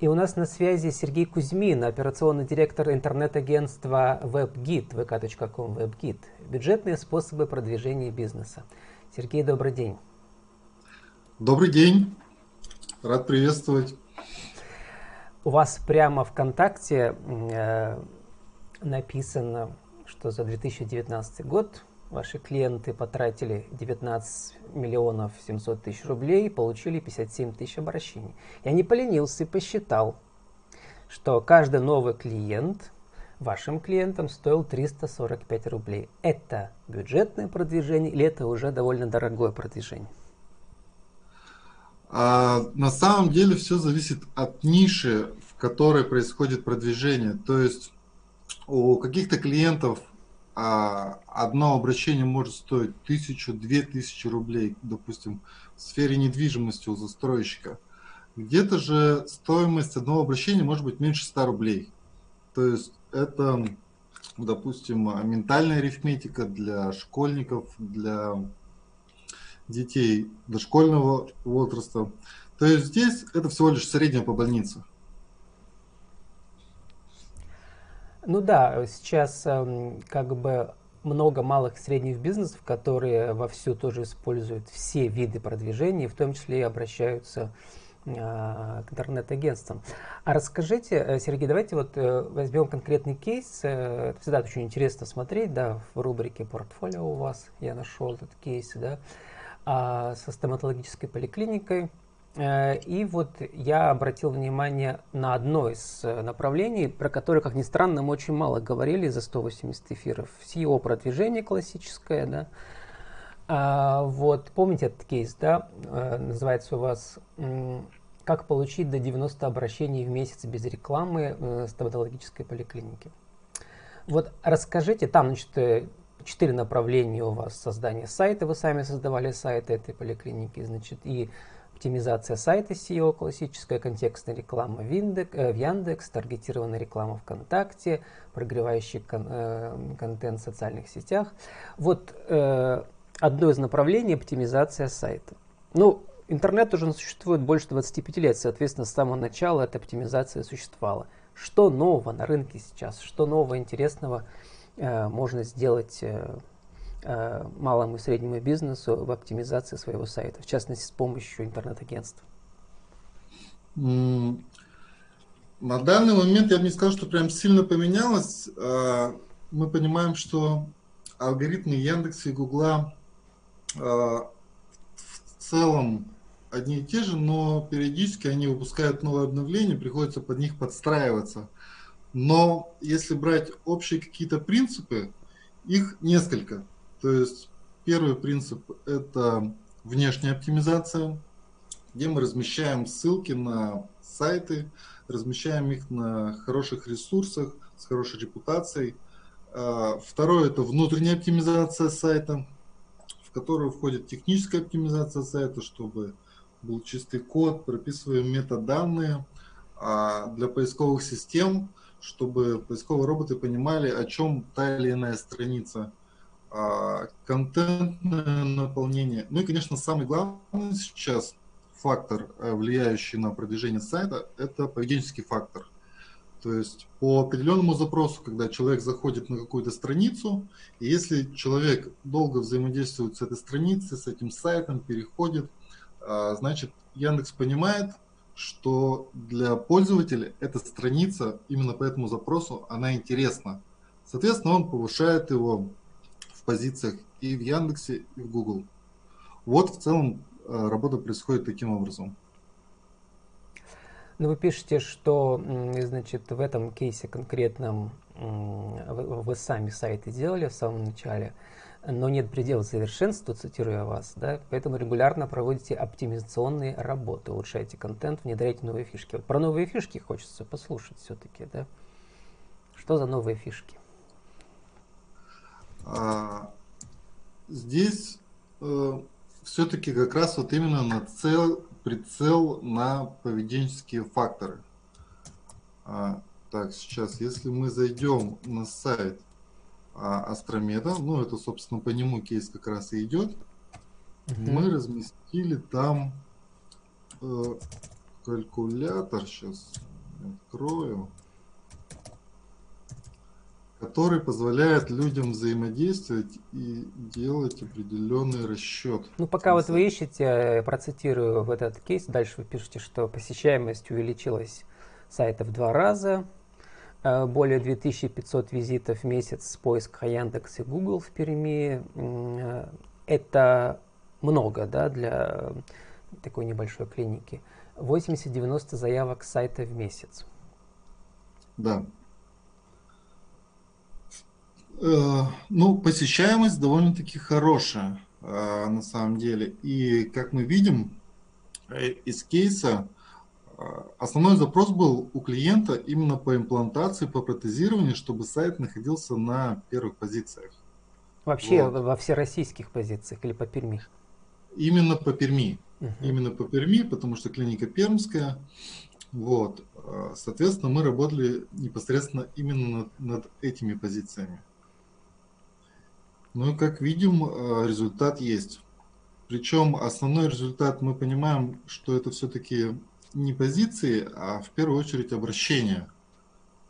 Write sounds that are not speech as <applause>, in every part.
И у нас на связи Сергей Кузьмин, операционный директор интернет-агентства WebGit, vk.com WebGit. Бюджетные способы продвижения бизнеса. Сергей, добрый день. Добрый день. Рад приветствовать. У вас прямо ВКонтакте э, написано, что за 2019 год ваши клиенты потратили 19 миллионов 700 тысяч рублей, получили 57 тысяч обращений. Я не поленился и посчитал, что каждый новый клиент вашим клиентам стоил 345 рублей. Это бюджетное продвижение или это уже довольно дорогое продвижение? А, на самом деле все зависит от ниши, в которой происходит продвижение. То есть у каких-то клиентов одно обращение может стоить тысячу, две тысячи рублей, допустим, в сфере недвижимости у застройщика. Где-то же стоимость одного обращения может быть меньше 100 рублей. То есть это, допустим, ментальная арифметика для школьников, для детей дошкольного возраста. То есть здесь это всего лишь среднее по больнице. Ну да, сейчас эм, как бы много малых и средних бизнесов, которые вовсю тоже используют все виды продвижения, в том числе и обращаются э, к интернет-агентствам. А расскажите, э, Сергей, давайте вот э, возьмем конкретный кейс. Это всегда очень интересно смотреть, да, в рубрике «Портфолио» у вас я нашел этот кейс, да, а, со стоматологической поликлиникой и вот я обратил внимание на одно из э, направлений, про которое, как ни странно, мы очень мало говорили за 180 эфиров. SEO-продвижение классическое, да. А, вот, помните этот кейс, да? Э, называется у вас «Как получить до 90 обращений в месяц без рекламы стоматологической поликлиники». Вот расскажите, там, значит, четыре направления у вас создание сайта, вы сами создавали сайты этой поликлиники, значит, и оптимизация сайта SEO, классическая контекстная реклама в, индекс, э, в Яндекс, таргетированная реклама ВКонтакте, прогревающий кон, э, контент в социальных сетях. Вот э, одно из направлений оптимизация сайта. Ну, интернет уже существует больше 25 лет, соответственно, с самого начала эта оптимизация существовала. Что нового на рынке сейчас? Что нового интересного э, можно сделать Э, малому и среднему бизнесу в оптимизации своего сайта, в частности с помощью интернет-агентств? На данный момент я бы не сказал, что прям сильно поменялось. А, мы понимаем, что алгоритмы Яндекса и Гугла а, в целом одни и те же, но периодически они выпускают новые обновления, приходится под них подстраиваться. Но если брать общие какие-то принципы, их несколько. То есть первый принцип – это внешняя оптимизация, где мы размещаем ссылки на сайты, размещаем их на хороших ресурсах с хорошей репутацией. А, второе – это внутренняя оптимизация сайта, в которую входит техническая оптимизация сайта, чтобы был чистый код, прописываем метаданные а для поисковых систем, чтобы поисковые роботы понимали, о чем та или иная страница контентное наполнение. Ну и, конечно, самый главный сейчас фактор, э, влияющий на продвижение сайта, это поведенческий фактор. То есть по определенному запросу, когда человек заходит на какую-то страницу, и если человек долго взаимодействует с этой страницей, с этим сайтом, переходит, а, значит Яндекс понимает, что для пользователя эта страница именно по этому запросу, она интересна. Соответственно, он повышает его позициях и в Яндексе, и в Google. Вот в целом э, работа происходит таким образом. Ну, вы пишете, что, значит, в этом кейсе конкретном вы, сами сайты делали в самом начале, но нет предела совершенству, цитируя вас, да, поэтому регулярно проводите оптимизационные работы, улучшаете контент, внедряете новые фишки. Вот про новые фишки хочется послушать все-таки, да? Что за новые фишки? А, здесь э, все-таки как раз вот именно на цел, прицел на поведенческие факторы. А, так, сейчас, если мы зайдем на сайт а, Астромеда, ну это, собственно, по нему кейс как раз и идет, угу. мы разместили там э, калькулятор, сейчас, Открою. Который позволяет людям взаимодействовать и делать определенный расчет. Ну, пока вот вы ищете, процитирую в этот кейс, дальше вы пишете, что посещаемость увеличилась сайта в два раза, э, более 2500 визитов в месяц с поиска Яндекс и Google в Перми. Э, это много, да, для такой небольшой клиники. 80-90 заявок с сайта в месяц. Да. Э, ну, посещаемость довольно-таки хорошая э, на самом деле. И как мы видим э, из кейса, основной запрос был у клиента именно по имплантации, по протезированию, чтобы сайт находился на первых позициях. Вообще вот. во всероссийских позициях или по Перми? Именно по Перми. Uh-huh. Именно по Перми, потому что клиника пермская. Вот. Соответственно, мы работали непосредственно именно над, над этими позициями. Ну, как видим, э, результат есть. Причем основной результат мы понимаем, что это все-таки не позиции, а в первую очередь обращение.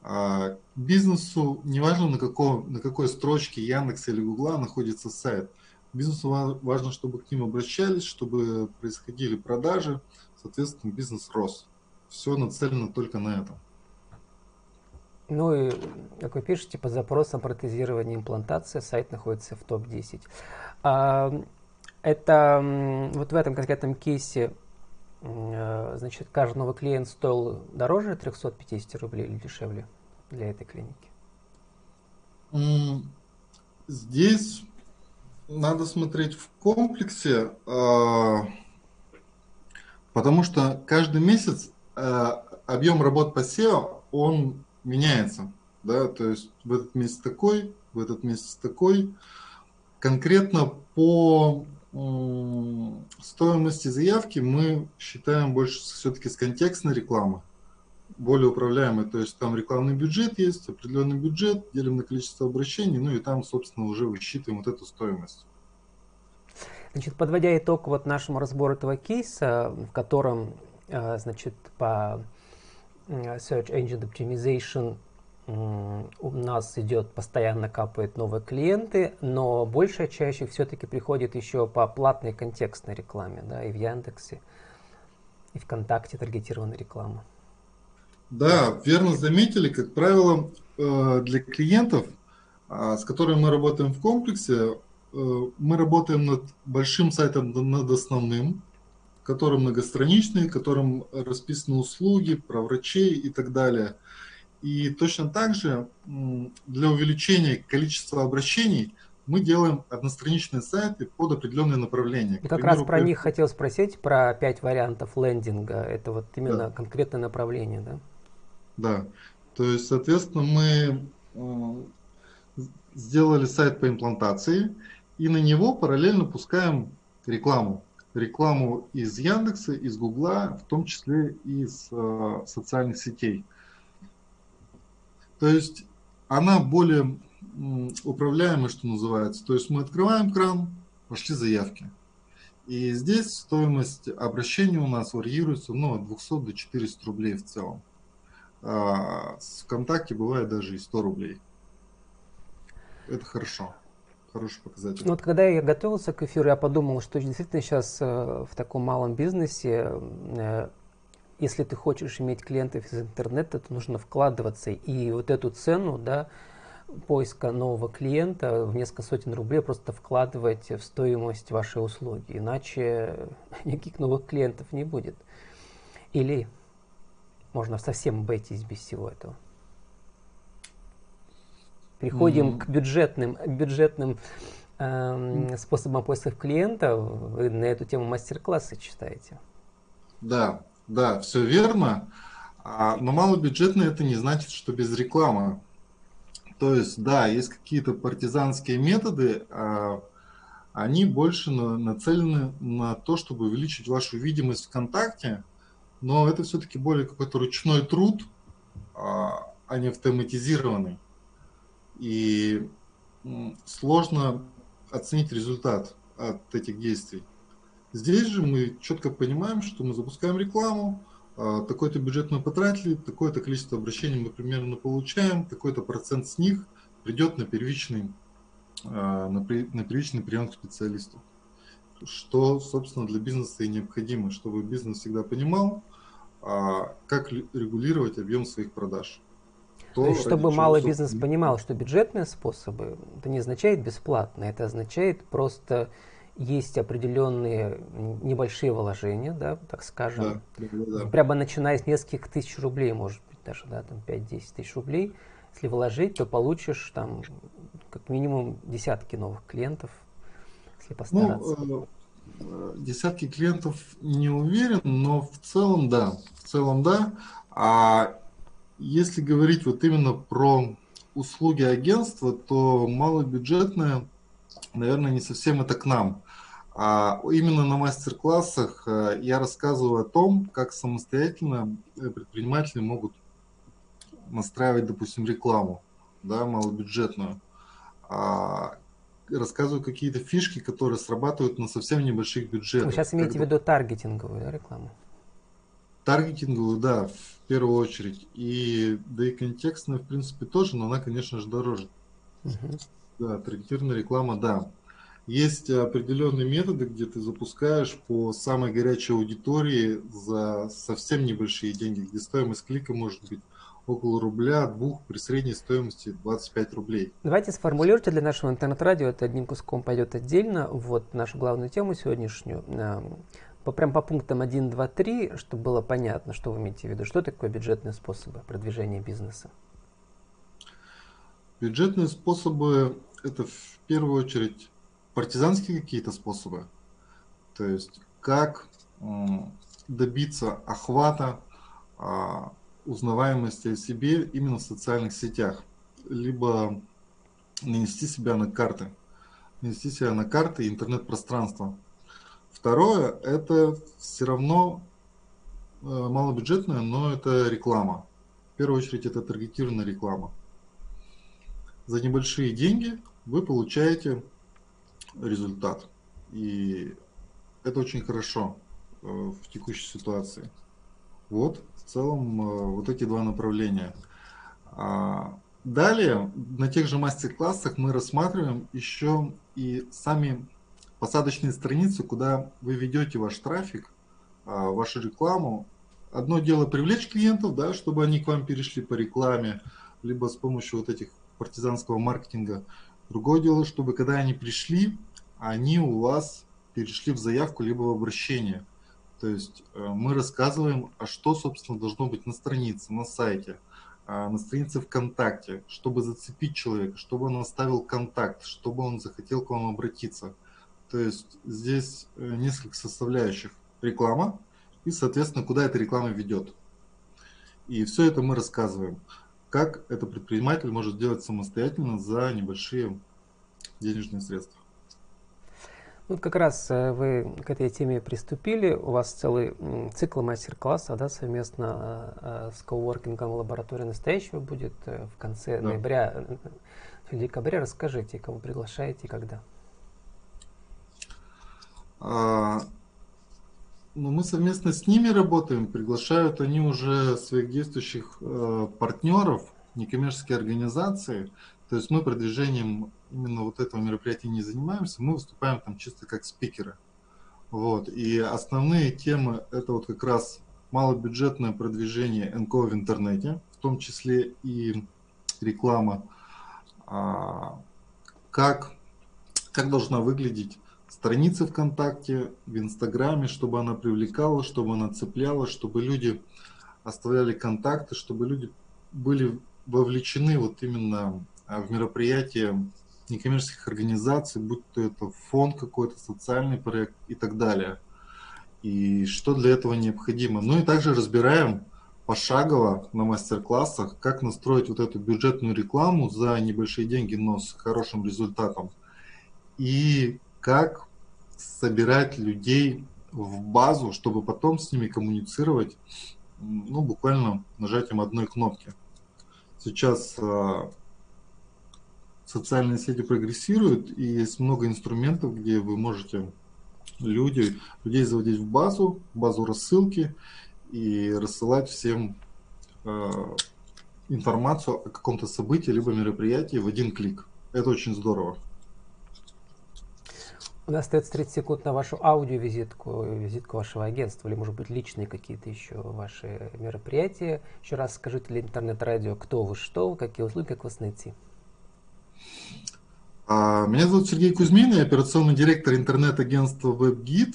А бизнесу, неважно на, каком, на какой строчке Яндекса или Гугла находится сайт, бизнесу важно, чтобы к ним обращались, чтобы происходили продажи, соответственно, бизнес рос. Все нацелено только на это. Ну и, как вы пишете, по запросам протезирования имплантации сайт находится в топ-10. А, это вот в этом конкретном кейсе, э, значит, каждый новый клиент стоил дороже 350 рублей или дешевле для этой клиники? Здесь надо смотреть в комплексе, а, потому что каждый месяц э, объем работ по SEO, он меняется, да, то есть в этот месяц такой, в этот месяц такой. Конкретно по стоимости заявки мы считаем больше все-таки с контекстной рекламы, более управляемой, то есть там рекламный бюджет есть, определенный бюджет, делим на количество обращений, ну и там, собственно, уже высчитываем вот эту стоимость. Значит, подводя итог вот нашему разбору этого кейса, в котором, э, значит, по Search Engine Optimization у нас идет, постоянно капает новые клиенты, но большая чаще все-таки приходит еще по платной контекстной рекламе, да, и в Яндексе, и ВКонтакте таргетированная реклама. Да, верно заметили, как правило, э, для клиентов, а, с которыми мы работаем в комплексе, э, мы работаем над большим сайтом, над основным, который многостраничный, в котором расписаны услуги про врачей и так далее. И точно так же для увеличения количества обращений мы делаем одностраничные сайты под определенные направления. И как примеру, раз про них хотел спросить, про пять вариантов лендинга. Это вот именно да. конкретное направление, да? Да. То есть, соответственно, мы сделали сайт по имплантации, и на него параллельно пускаем рекламу рекламу из Яндекса, из Гугла, в том числе из э, социальных сетей. То есть она более управляемая, что называется. То есть мы открываем кран, пошли заявки. И здесь стоимость обращения у нас варьируется ну, от 200 до 400 рублей в целом. А с ВКонтакте бывает даже и 100 рублей. Это хорошо хороший показатель. Ну, вот когда я готовился к эфиру, я подумал, что действительно сейчас э, в таком малом бизнесе, э, если ты хочешь иметь клиентов из интернета, то нужно вкладываться. И вот эту цену, да, поиска нового клиента в несколько сотен рублей просто вкладывать в стоимость вашей услуги. Иначе <laughs> никаких новых клиентов не будет. Или можно совсем обойтись без всего этого. Переходим mm-hmm. к бюджетным, бюджетным э, способам поиска клиента. Вы на эту тему мастер-классы читаете. Да, да, все верно. А, но малобюджетно это не значит, что без рекламы. То есть, да, есть какие-то партизанские методы, а, они больше на, нацелены на то, чтобы увеличить вашу видимость ВКонтакте, но это все-таки более какой-то ручной труд, а, а не автоматизированный и сложно оценить результат от этих действий. Здесь же мы четко понимаем, что мы запускаем рекламу, а, такой-то бюджет мы потратили, такое-то количество обращений мы примерно получаем, такой-то процент с них придет на первичный, а, на, на первичный прием к специалисту. Что, собственно, для бизнеса и необходимо, чтобы бизнес всегда понимал, а, как регулировать объем своих продаж. То, есть, чтобы малый бизнес понимал, что бюджетные способы, это не означает бесплатно, это означает просто есть определенные небольшие вложения, да, так скажем, да, да, да. прямо начиная с нескольких тысяч рублей, может быть, даже, да, там 5-10 тысяч рублей, если вложить, то получишь там как минимум десятки новых клиентов, если постараться. Ну, э, десятки клиентов не уверен, но в целом да, в целом да. А если говорить вот именно про услуги агентства, то малобюджетное, наверное, не совсем это к нам. А именно на мастер-классах э, я рассказываю о том, как самостоятельно э, предприниматели могут настраивать, допустим, рекламу, да, малобюджетную. А рассказываю какие-то фишки, которые срабатывают на совсем небольших бюджетах. Вы сейчас имеете в виду таргетинговую да, рекламу? Таргетинговую, да, в первую очередь. И да и контекстная, в принципе, тоже, но она, конечно же, дороже. Угу. Да, таргетированная реклама, да. Есть определенные методы, где ты запускаешь по самой горячей аудитории за совсем небольшие деньги, где стоимость клика может быть около рубля, двух при средней стоимости 25 рублей. Давайте сформулируйте для нашего интернет-радио, это одним куском пойдет отдельно, вот нашу главную тему сегодняшнюю. По, прям по пунктам 1, 2, 3, чтобы было понятно, что вы имеете в виду. Что такое бюджетные способы продвижения бизнеса? Бюджетные способы – это в первую очередь партизанские какие-то способы. То есть как добиться охвата, а, узнаваемости о себе именно в социальных сетях, либо нанести себя на карты, нанести себя на карты интернет-пространства. Второе, это все равно э, малобюджетное, но это реклама. В первую очередь это таргетированная реклама. За небольшие деньги вы получаете результат. И это очень хорошо э, в текущей ситуации. Вот, в целом, э, вот эти два направления. А, далее, на тех же мастер-классах мы рассматриваем еще и сами посадочные страницы, куда вы ведете ваш трафик, а, вашу рекламу. Одно дело привлечь клиентов, да, чтобы они к вам перешли по рекламе, либо с помощью вот этих партизанского маркетинга. Другое дело, чтобы когда они пришли, они у вас перешли в заявку либо в обращение. То есть э, мы рассказываем, а что, собственно, должно быть на странице, на сайте, а, на странице ВКонтакте, чтобы зацепить человека, чтобы он оставил контакт, чтобы он захотел к вам обратиться. То есть здесь э, несколько составляющих. Реклама и, соответственно, куда эта реклама ведет. И все это мы рассказываем как это предприниматель может сделать самостоятельно за небольшие денежные средства. Ну, вот как раз э, вы к этой теме приступили. У вас целый цикл мастер-класса да, совместно э, с коуворкингом лаборатории настоящего будет в конце да. ноября, в декабре. Расскажите, кого приглашаете и когда. А, ну, мы совместно с ними работаем, приглашают они уже своих действующих э, партнеров, некоммерческие организации. То есть мы продвижением именно вот этого мероприятия не занимаемся, мы выступаем там чисто как спикеры. Вот. И основные темы это вот как раз малобюджетное продвижение НКО в интернете, в том числе и реклама, а, как, как должна выглядеть страницы ВКонтакте, в Инстаграме, чтобы она привлекала, чтобы она цепляла, чтобы люди оставляли контакты, чтобы люди были вовлечены вот именно а, в мероприятия некоммерческих организаций, будь то это фонд какой-то, социальный проект и так далее. И что для этого необходимо. Ну и также разбираем пошагово на мастер-классах, как настроить вот эту бюджетную рекламу за небольшие деньги, но с хорошим результатом. И как собирать людей в базу, чтобы потом с ними коммуницировать, ну, буквально нажатием одной кнопки. Сейчас э, социальные сети прогрессируют, и есть много инструментов, где вы можете люди, людей заводить в базу, в базу рассылки, и рассылать всем э, информацию о каком-то событии либо мероприятии в один клик. Это очень здорово. У нас остается 30 секунд на вашу аудиовизитку, визитку вашего агентства, или, может быть, личные какие-то еще ваши мероприятия. Еще раз скажите для интернет-радио, кто вы, что вы, какие услуги, как вас найти. А, меня зовут Сергей Кузьмин, я операционный директор интернет-агентства WebGit.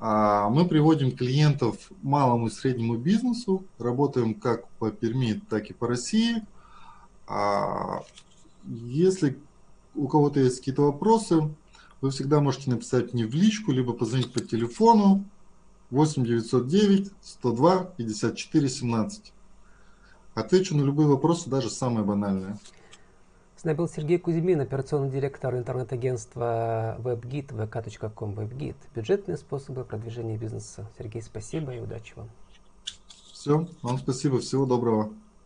А, мы приводим клиентов малому и среднему бизнесу, работаем как по Перми, так и по России. А, если у кого-то есть какие-то вопросы, вы всегда можете написать мне в личку, либо позвонить по телефону 8 909 102 54 17. Отвечу на любые вопросы, даже самые банальные. С нами был Сергей Кузьмин, операционный директор интернет-агентства WebGit, vk.com WebGit. Бюджетные способы продвижения бизнеса. Сергей, спасибо и удачи вам. Все, вам спасибо, всего доброго.